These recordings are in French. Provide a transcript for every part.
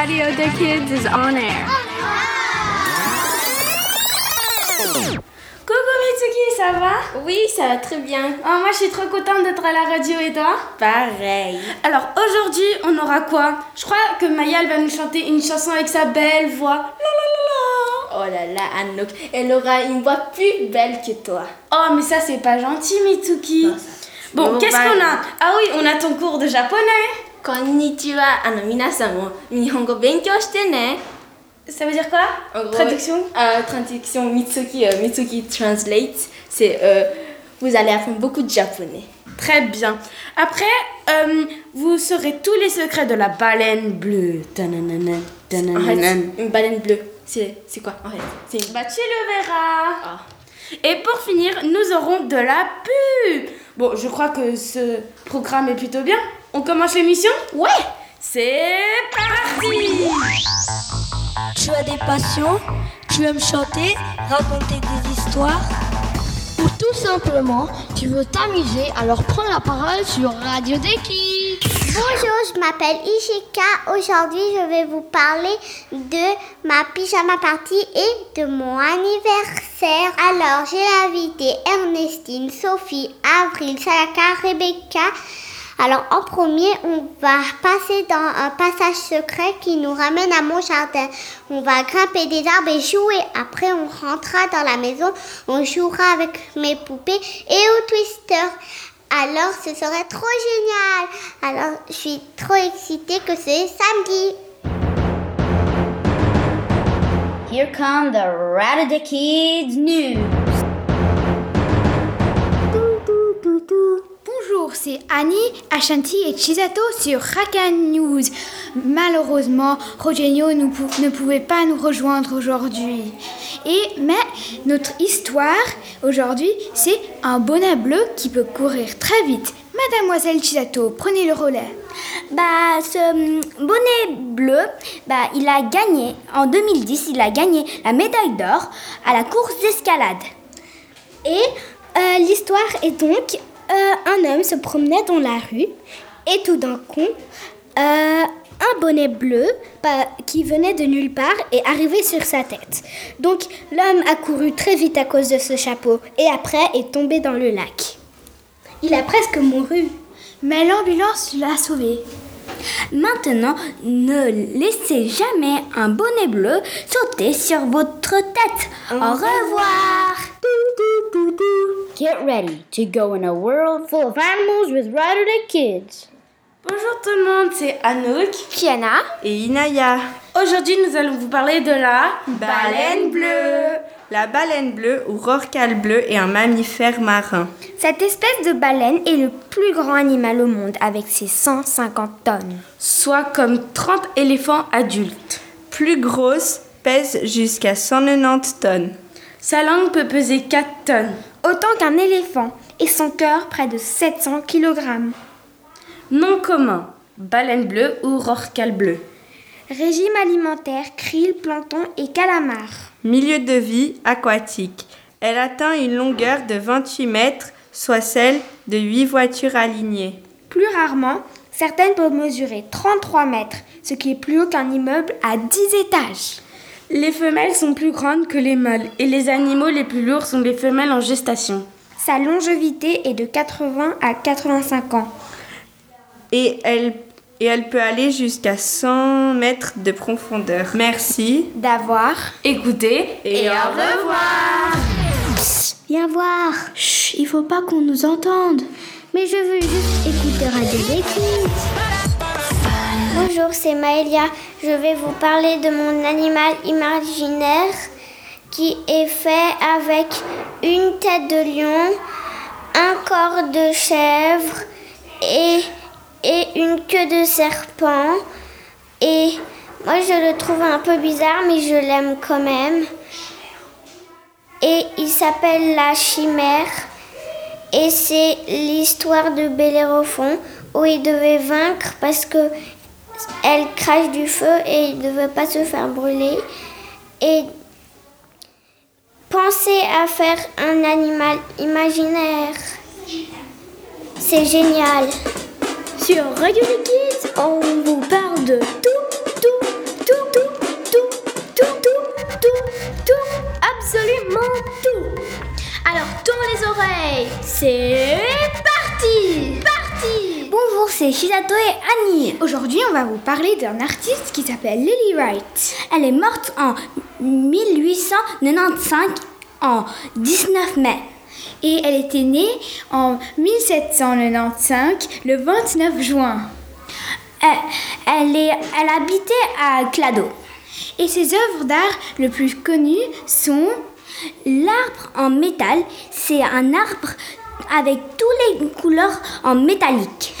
Radio the Kids is on air. Coucou Mitsuki, ça va? Oui, ça va très bien. Oh, Moi je suis trop contente d'être à la radio et toi? Pareil. Alors aujourd'hui on aura quoi? Je crois que Maya elle va nous chanter une chanson avec sa belle voix. La, la, la, la. Oh là là, Anouk, elle aura une voix plus belle que toi. Oh mais ça c'est pas gentil Mitsuki. Non, ça- Bon, Bon, qu'est-ce qu'on a? Ah oui, on a ton cours de japonais. こんにちは。あの、皆さんも日本語勉強してね。 Ça veut dire quoi En gros, Traduction euh, Traduction Mitsuki, euh, Mitsuki Translate. C'est euh, vous allez apprendre beaucoup de japonais. Très bien. Après, euh, vous saurez tous les secrets de la baleine bleue. Tananana, En tananana. fait, une baleine bleue. C'est c'est quoi en fait C'est une Bah tu le verras. Ah. Et pour finir, nous aurons de la pub. Bon, je crois que ce programme est plutôt bien. On commence l'émission? Ouais C'est parti Tu as des passions, tu aimes chanter, raconter des histoires? Ou tout simplement, tu veux t'amuser, alors prends la parole sur Radio des Kids. Bonjour, je m'appelle Ishika. Aujourd'hui, je vais vous parler de ma pyjama party et de mon anniversaire. Alors, j'ai invité Ernestine, Sophie, Avril, Salaka, Rebecca. Alors, en premier, on va passer dans un passage secret qui nous ramène à mon jardin. On va grimper des arbres et jouer. Après, on rentrera dans la maison. On jouera avec mes poupées et au twister. Alors, ce serait trop génial. Alors, je suis trop excitée que c'est samedi. Here come the des Kids news. Annie, Ashanti et Chisato sur Raka News. Malheureusement, Rogenio nous pou- ne pouvait pas nous rejoindre aujourd'hui. Et mais notre histoire aujourd'hui, c'est un bonnet bleu qui peut courir très vite. Mademoiselle Chisato, prenez le relais. Bah, ce bonnet bleu, bah, il a gagné, en 2010, il a gagné la médaille d'or à la course d'escalade. Et euh, l'histoire est donc, euh, un homme se promenait dans la rue et tout d'un coup, euh, un bonnet bleu qui venait de nulle part est arrivé sur sa tête. Donc l'homme a couru très vite à cause de ce chapeau et après est tombé dans le lac. Il a presque mouru. Mais l'ambulance l'a sauvé. Maintenant, ne laissez jamais un bonnet bleu sauter sur votre tête. Au revoir. Get ready to go in a world full of animals with Radio des Kids. Bonjour tout le monde, c'est Anouk Kiana et Inaya. Aujourd'hui, nous allons vous parler de la Baleine bleue. La baleine bleue ou rorqual bleu est un mammifère marin. Cette espèce de baleine est le plus grand animal au monde avec ses 150 tonnes. soit comme 30 éléphants adultes. Plus grosse, pèse jusqu'à 190 tonnes. Sa langue peut peser 4 tonnes. Autant qu'un éléphant et son cœur près de 700 kg. Nom commun, baleine bleue ou rorqual bleu. Régime alimentaire, krill, plancton et calamar. Milieu de vie aquatique. Elle atteint une longueur de 28 mètres, soit celle de 8 voitures alignées. Plus rarement, certaines peuvent mesurer 33 mètres, ce qui est plus haut qu'un immeuble à 10 étages. Les femelles sont plus grandes que les mâles et les animaux les plus lourds sont les femelles en gestation. Sa longévité est de 80 à 85 ans. Et elle, et elle peut aller jusqu'à 100 mètres de profondeur. Merci. D'avoir. Écoutez Et au revoir. Viens voir. Chut, il faut pas qu'on nous entende. Mais je veux juste écouter Radio des Kids. Bonjour, c'est Maëlia. Je vais vous parler de mon animal imaginaire qui est fait avec une tête de lion, un corps de chèvre et, et une queue de serpent. Et moi, je le trouve un peu bizarre, mais je l'aime quand même. Et il s'appelle la chimère. Et c'est l'histoire de Bellérophon où il devait vaincre parce que elle crache du feu et il ne devait pas se faire brûler. Et pensez à faire un animal imaginaire. C'est génial. Sur Radio Kids, on vous parle de tout, tout, tout, tout, absolument tout. Alors tourne les oreilles, c'est parti Parti Bonjour, c'est Shizato et Annie. Aujourd'hui, on va vous parler d'un artiste qui s'appelle Lily Wright. Elle est morte en 1895 en 19 mai. Et elle était née en 1795, le 29 juin. Elle, elle, est, elle habitait à Clado. Et ses œuvres d'art les plus connues sont L'arbre en métal, c'est un arbre avec toutes les couleurs en métallique.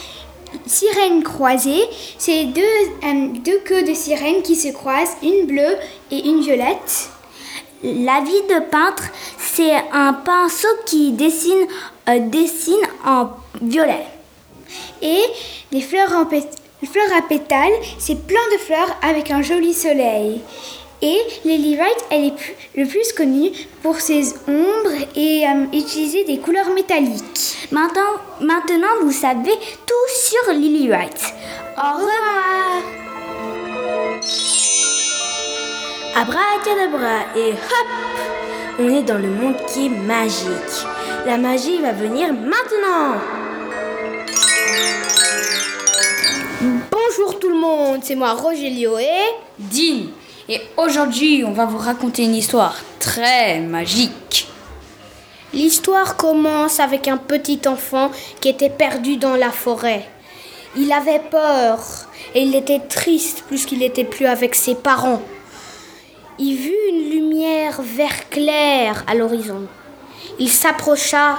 Sirène croisée, c'est deux, euh, deux queues de sirène qui se croisent, une bleue et une violette. La vie de peintre, c'est un pinceau qui dessine, euh, dessine en violet. Et les fleurs, en fleurs à pétales, c'est plein de fleurs avec un joli soleil. Et Lily Wright, elle est le plus connue pour ses ombres et euh, utiliser des couleurs métalliques. Maintenant, maintenant, vous savez tout sur Lily Wright. Au revoir. Abracadabra et hop On est dans le monde qui est magique. La magie va venir maintenant Bonjour tout le monde, c'est moi Rogelio et... Dean. Et aujourd'hui, on va vous raconter une histoire très magique. L'histoire commence avec un petit enfant qui était perdu dans la forêt. Il avait peur et il était triste puisqu'il n'était plus avec ses parents. Il vit une lumière vert clair à l'horizon. Il s'approcha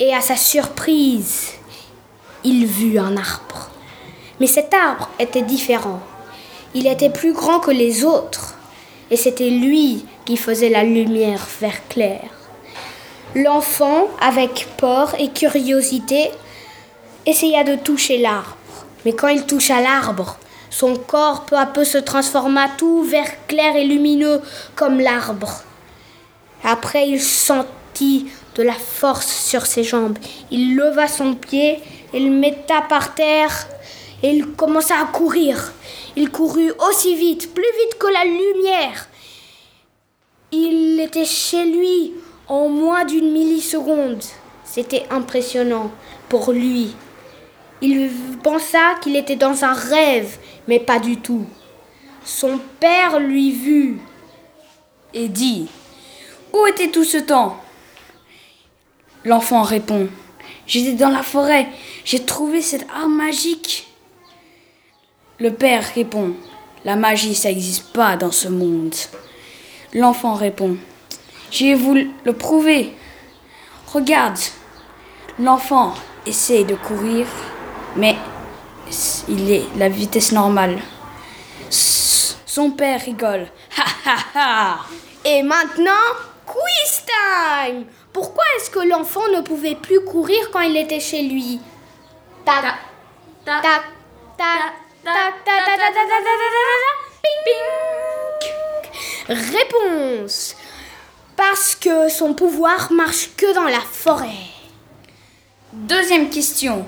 et à sa surprise, il vit un arbre. Mais cet arbre était différent. Il était plus grand que les autres et c'était lui qui faisait la lumière vert clair. L'enfant, avec peur et curiosité, essaya de toucher l'arbre. Mais quand il toucha l'arbre, son corps peu à peu se transforma tout vert clair et lumineux comme l'arbre. Après, il sentit de la force sur ses jambes. Il leva son pied, il le metta par terre et il commença à courir. Il courut aussi vite, plus vite que la lumière. Il était chez lui en moins d'une milliseconde. C'était impressionnant pour lui. Il pensa qu'il était dans un rêve, mais pas du tout. Son père lui vit. Et dit Où était tout ce temps? L'enfant répond J'étais dans la forêt, j'ai trouvé cette arme magique. Le père répond La magie, ça n'existe pas dans ce monde. L'enfant répond J'ai voulu le prouver. Regarde. L'enfant essaie de courir, mais il est la vitesse normale. Son père rigole. Ha ha ha Et maintenant, quiz time Pourquoi est-ce que l'enfant ne pouvait plus courir quand il était chez lui? Tac, tac, tac, tac, tac, tac, tac, tac, tac, tac, tac, tac, ping, ping. Réponse Parce que son pouvoir marche que dans la forêt. Deuxième question.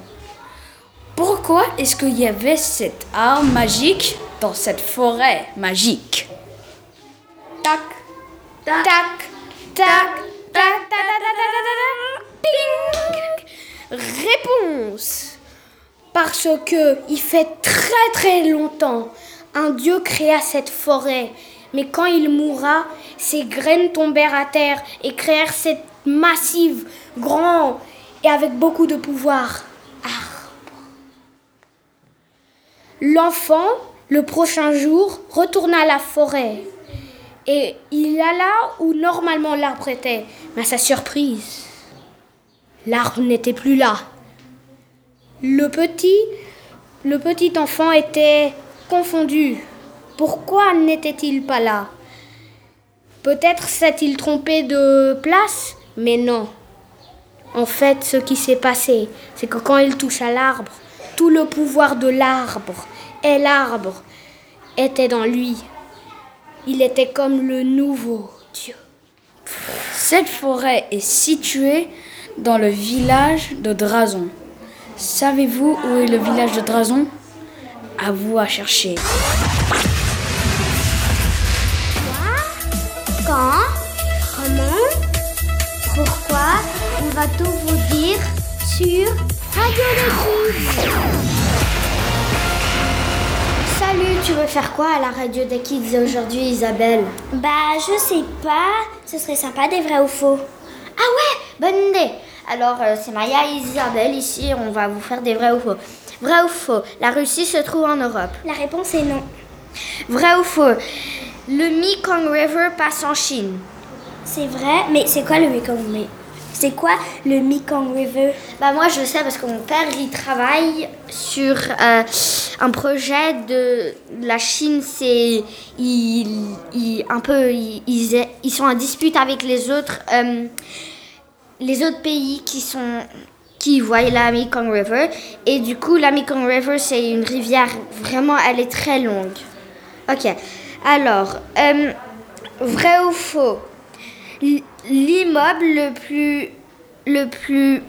Pourquoi est-ce qu'il y avait cette arme magique dans cette forêt magique Tac, tac, tac, tac, tac, tac, Réponse Parce que il fait très très longtemps, un dieu créa cette forêt. Mais quand il mourra, ses graines tombèrent à terre et créèrent cette massive, grande et avec beaucoup de pouvoir. L'enfant, le prochain jour, retourna à la forêt. Et il alla où normalement l'arbre était. Mais à sa surprise, l'arbre n'était plus là. Le petit, le petit enfant était confondu. Pourquoi n'était-il pas là? Peut-être s'est-il trompé de place, mais non. En fait, ce qui s'est passé, c'est que quand il toucha l'arbre, tout le pouvoir de l'arbre et l'arbre était dans lui. Il était comme le nouveau Dieu. Cette forêt est située dans le village de Drazon. Savez-vous où est le village de Drazon À vous à chercher. Quand? Comment? Pourquoi? On va tout vous dire sur Radio des Kids. Salut, tu veux faire quoi à la radio des kids aujourd'hui, Isabelle? Bah, je sais pas. Ce serait sympa des vrais ou faux. Ah ouais, bonne idée. Alors, euh, c'est Maya et Isabelle ici, on va vous faire des vrais ou faux. Vrai ou faux La Russie se trouve en Europe. La réponse est non. Vrai ou faux Le Mekong River passe en Chine. C'est vrai, mais c'est quoi le Mekong? C'est quoi le Mekong River? Bah moi je sais parce que mon père il travaille sur euh, un projet de la Chine. C'est un peu ils, sont en dispute avec les autres euh, les autres pays qui sont qui voient la Mekong River et du coup la Mekong River c'est une rivière vraiment elle est très longue. Ok alors euh, vrai ou faux? L'immeuble le plus le plus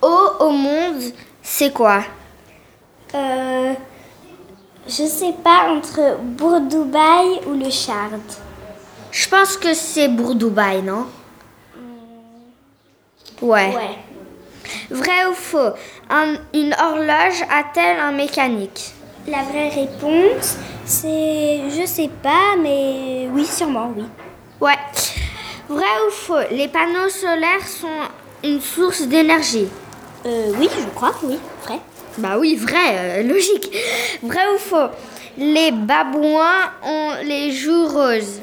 haut au monde, c'est quoi? Euh. Je sais pas, entre Bourg-Dubaï ou le Shard. Je pense que c'est Bourg-Dubaï, non? Ouais. Ouais. Vrai ou faux? Un- Une horloge a-t-elle un mécanique? La vraie réponse, c'est. Je sais pas, mais oui, sûrement, oui. Vrai ou faux Les panneaux solaires sont une source d'énergie Euh, oui, je crois, oui, vrai. Bah oui, vrai, euh, logique. Vrai ou faux Les babouins ont les joues roses.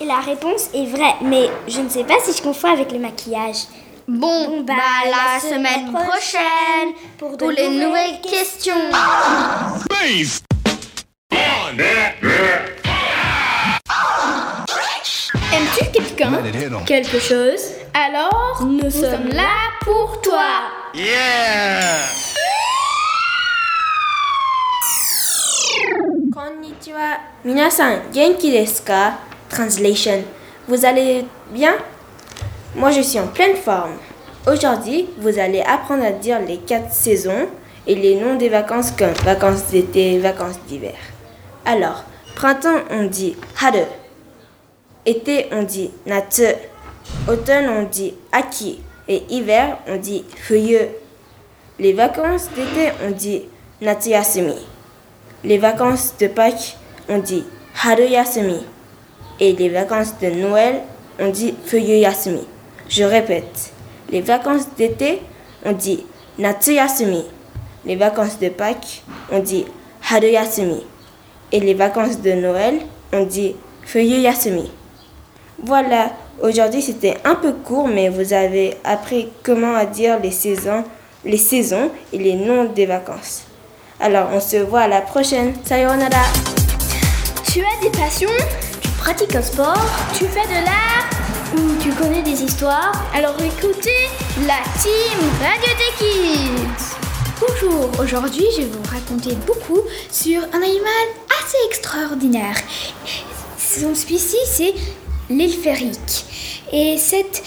Et la réponse est vraie, mais je ne sais pas si je confonds avec le maquillage. Bon, Bon, bah, bah, la, la semaine, semaine prochaine pour les nouvelles nouvelles questions. Quelqu'un Quelque chose Alors, nous, sommes là pour toi. Konnichiwa. Minasan, genki desu ka? Translation. Vous allez bien? Moi, je suis en pleine forme. Aujourd'hui, vous allez apprendre à dire les quatre saisons et les noms des vacances comme vacances d'été, vacances d'hiver. Alors, printemps, on dit haru. Été, on dit natsu. Automne, on dit aki. Et hiver, on dit fuyu. Les vacances d'été, on dit natsuyasumi. Les vacances de Pâques, on dit Haruyasumi. Et les vacances de Noël, on dit Fuyuyasumi. Je répète. Les vacances d'été, on dit Natsuyasumi. Les vacances de Pâques, on dit Haruyasumi. Et les vacances de Noël, on dit Fuyuyasumi. Voilà, aujourd'hui c'était un peu court, mais vous avez appris comment à dire les saisons, les saisons et les noms des vacances. Alors, on se voit à la prochaine. Sayonara. Tu as des passions Tu pratiques un sport Tu fais de l'art ou tu connais des histoires Alors écoutez la team Radio des Kids. Bonjour, aujourd'hui je vais vous raconter beaucoup sur un animal assez extraordinaire. Son spécie c'est l'élphérique. Et cette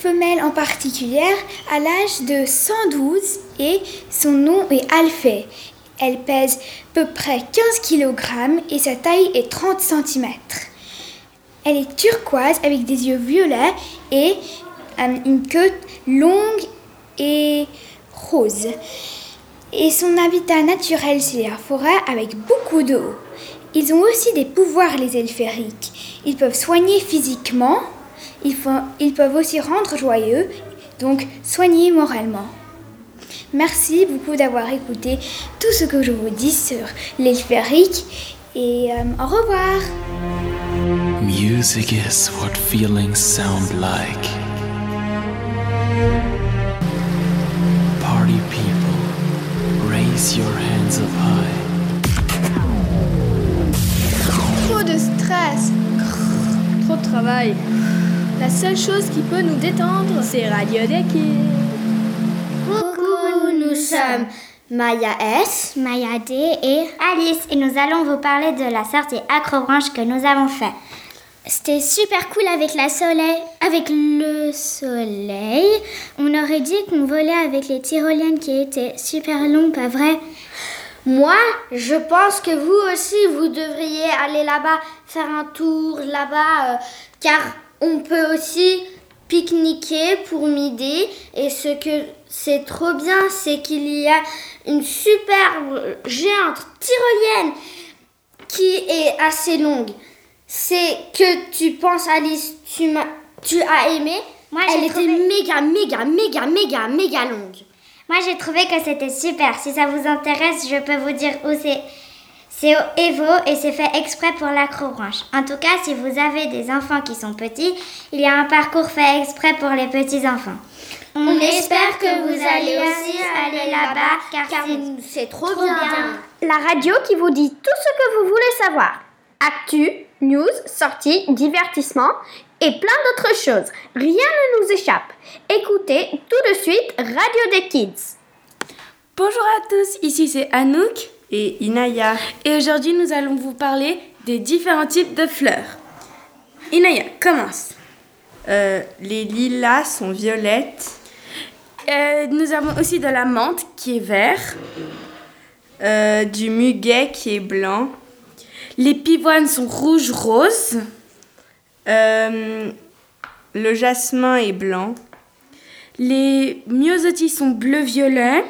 femelle en particulier a l'âge de 112 et son nom est Alphée. Elle pèse peu près 15 kg et sa taille est 30 cm. Elle est turquoise avec des yeux violets et euh, une queue longue et rose. Et son habitat naturel, c'est la forêt avec beaucoup d'eau. Ils ont aussi des pouvoirs, les elfériques. Ils peuvent soigner physiquement, ils, peuvent aussi rendre joyeux, donc soigner moralement. Merci beaucoup d'avoir écouté tout ce que je vous dis sur l'elférique et euh, au revoir. Music is what feelings sound like. Party people, raise your hands up high. Stress, trop de travail. La seule chose qui peut nous détendre, c'est Radio des Kids. Coucou, nous sommes Maya S. Maya D et Alice et nous allons vous parler de la sortie acrobranche que nous avons fait. C'était super cool avec la soleil, avec le soleil. On aurait dit qu'on volait avec les tyroliennes qui étaient super longues, pas vrai? Moi, je pense que vous aussi, vous devriez aller là-bas, faire un tour là-bas, euh, car on peut aussi pique-niquer pour midi. Et ce que c'est trop bien, c'est qu'il y a une superbe géante tyrolienne qui est assez longue. C'est que tu penses, Alice, tu, m'as- tu as aimé? Moi, Elle était trouvé- méga, méga, méga, méga, méga longue. Moi, j'ai trouvé que c'était super. Si ça vous intéresse, je peux vous dire où c'est. C'est au Evo et c'est fait exprès pour l'acrobranche. En tout cas, si vous avez des enfants qui sont petits, il y a un parcours fait exprès pour les petits enfants. On, espère que vous allez aussi aller là-bas, car, c'est- c'est trop, bien. La radio qui vous dit tout ce que vous voulez savoir. Actu, news, sorties, divertissement et plein d'autres choses. Rien ne nous échappe. Écoutez tout de suite Radio des Kids. Bonjour à tous, ici c'est Anouk et Inaya. Et aujourd'hui nous allons vous parler des différents types de fleurs. Inaya, commence. Euh, les lilas sont violettes. Euh, nous avons aussi de la menthe qui est vert. Euh, du muguet qui est blanc. Les pivoines sont rouge-rose. Euh, le jasmin est blanc. Les myosotis sont bleu-violet.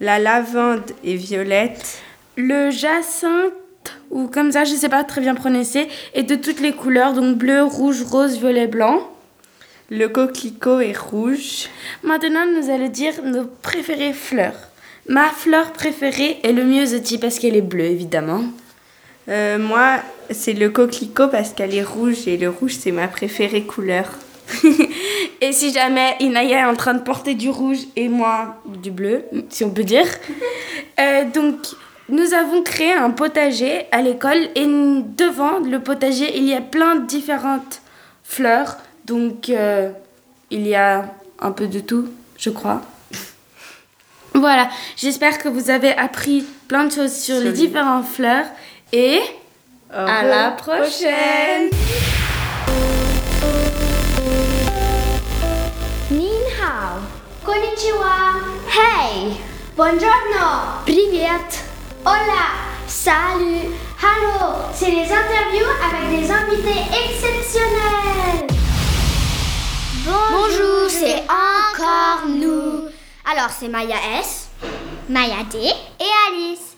La lavande est violette. Le jacinthe, ou comme ça, je ne sais pas très bien prononcer, est de toutes les couleurs, donc bleu, rouge, rose, violet, blanc. Le coquelicot est rouge. Maintenant, nous allons dire nos préférées fleurs. Ma fleur préférée est le myosotis parce qu'elle est bleue, évidemment. Euh, moi, c'est le coquelicot parce qu'elle est rouge et le rouge, c'est ma préférée couleur. et si jamais Inaya est en train de porter du rouge et moi du bleu, si on peut dire. Euh, donc, nous avons créé un potager à l'école et devant le potager, il y a plein de différentes fleurs. Donc, euh, il y a un peu de tout, je crois. Voilà, j'espère que vous avez appris plein de choses sur les différentes fleurs et à la prochaine. Nin hao. Konnichiwa. Hey. Buongiorno. Привет. Hola. Salut. Hello. C'est les interviews avec des invités exceptionnels. Bonjour, c'est encore nous. Alors, c'est Maya S. Maya D et Alice.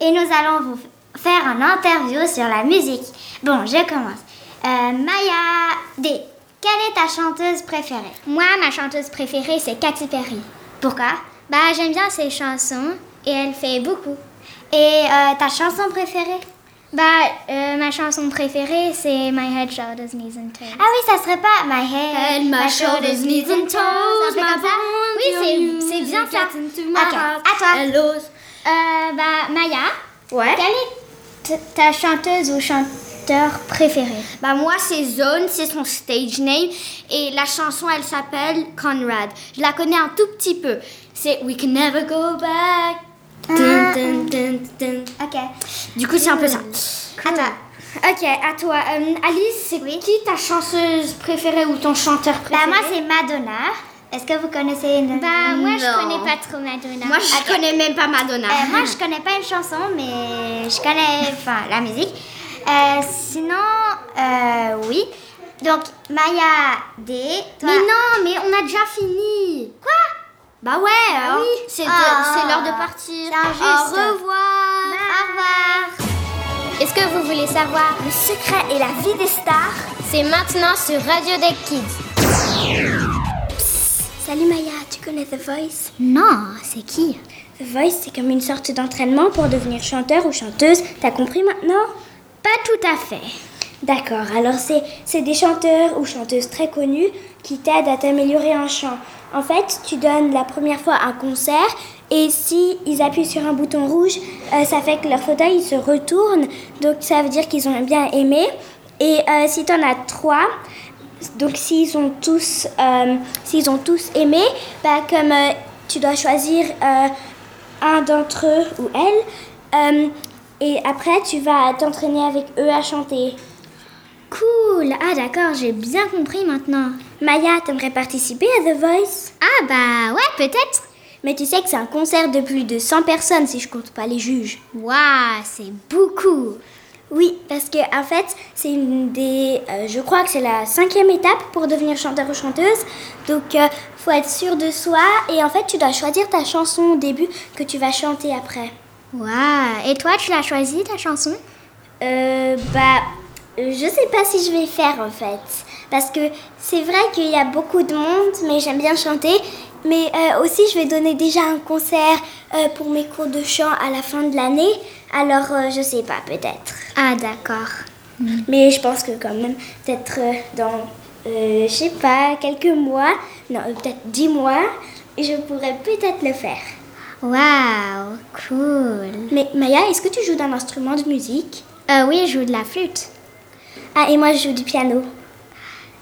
Et nous allons vous faire une interview sur la musique. Bon, je commence. Euh, Maya D, quelle est ta chanteuse préférée? Moi, ma chanteuse préférée, c'est Katy Perry. Pourquoi? Bah, j'aime bien ses chansons et elle fait beaucoup. Et euh, ta chanson préférée? Bah, euh, ma chanson préférée, c'est My Head, Shoulders, Knees and Toes. Ah oui, ça serait pas My Head, Head, my shoulders, knees and toes, Un my Oui, c'est- bien ça. Ok, à toi. Euh, bah, Maya, Ouais. quelle est ta chanteuse ou chanteur préféré? Bah moi c'est Zone, c'est son stage name et la chanson elle s'appelle Conrad. Je la connais un tout petit peu. C'est We Can Never Go Back. Dun, dun, dun, dun. Ok. Du coup c'est un peu ça. À toi. Ok, à toi. Euh, Alice, c'est qui ta chanteuse préférée ou ton chanteur préféré Bah moi c'est Madonna. Est-ce que vous connaissez une... Bah, moi, je Non. connais pas trop Madonna. Moi je connais même pas Madonna. Euh, moi, je connais pas une chanson, mais je connais enfin, la musique. Euh, sinon, euh, oui. Donc, Maya D. Toi... Mais non, mais on a déjà fini. Quoi? Bah ouais, hein. c'est de- Ah. c'est l'heure de partir. Au revoir. Au revoir. Est-ce que vous voulez savoir Le secret et la vie des stars? C'est maintenant sur Radio Deck Kids. Salut Maya, tu connais The Voice? Non, c'est qui? The Voice, c'est comme une sorte d'entraînement pour devenir chanteur ou chanteuse. T'as compris maintenant? Pas tout à fait. D'accord, alors c'est, des chanteurs ou chanteuses très connus qui t'aident à t'améliorer en chant. En fait, tu donnes la première fois un concert et si ils appuient sur un bouton rouge, euh, ça fait que leur fauteuil il se retourne. Donc ça veut dire qu'ils ont bien aimé. Et euh, si tu en as trois, donc s'ils ont tous, euh, s'ils ont tous aimé, bah, comme euh, tu dois choisir euh, un d'entre eux ou elle, euh, et après tu vas t'entraîner avec eux à chanter. Cool. Ah d'accord, j'ai bien compris maintenant. Maya, t'aimerais participer à The Voice? Ah bah ouais, peut-être. Mais tu sais que c'est un concert de plus de 100 personnes si je compte pas les juges. Waouh, c'est beaucoup. Oui, parce que en fait, c'est une des. euh, je crois que c'est la cinquième étape pour devenir chanteur ou chanteuse. Donc, il faut être sûr de soi. Et en fait, tu dois choisir ta chanson au début que tu vas chanter après. Waouh. Et toi, tu l'as choisi ta chanson? Euh, bah, euh, je sais pas si je vais faire en fait. Parce que c'est vrai qu'il y a beaucoup de monde, mais j'aime bien chanter. Mais euh, aussi, je vais donner déjà un concert euh, pour mes cours de chant à la fin de l'année. Alors, euh, je sais pas, peut-être. Ah, d'accord. Mais je pense que quand même, peut-être euh, dans, je sais pas, quelques mois, non, peut-être dix mois, je pourrais peut-être le faire. Waouh, cool. Mais Maya, est-ce que tu joues d'un instrument de musique? Euh, oui, je joue de la flûte. Ah, et moi, je joue du piano.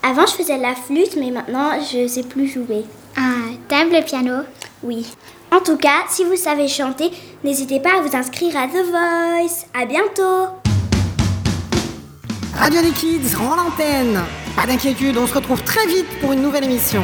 Avant, je faisais de la flûte, mais maintenant, je sais plus jouer. Ah, t'aimes le piano Oui. En tout cas, si vous savez chanter, n'hésitez pas à vous inscrire à The Voice. À bientôt Radio des Kids rend l'antenne. Pas d'inquiétude, on se retrouve très vite pour une nouvelle émission.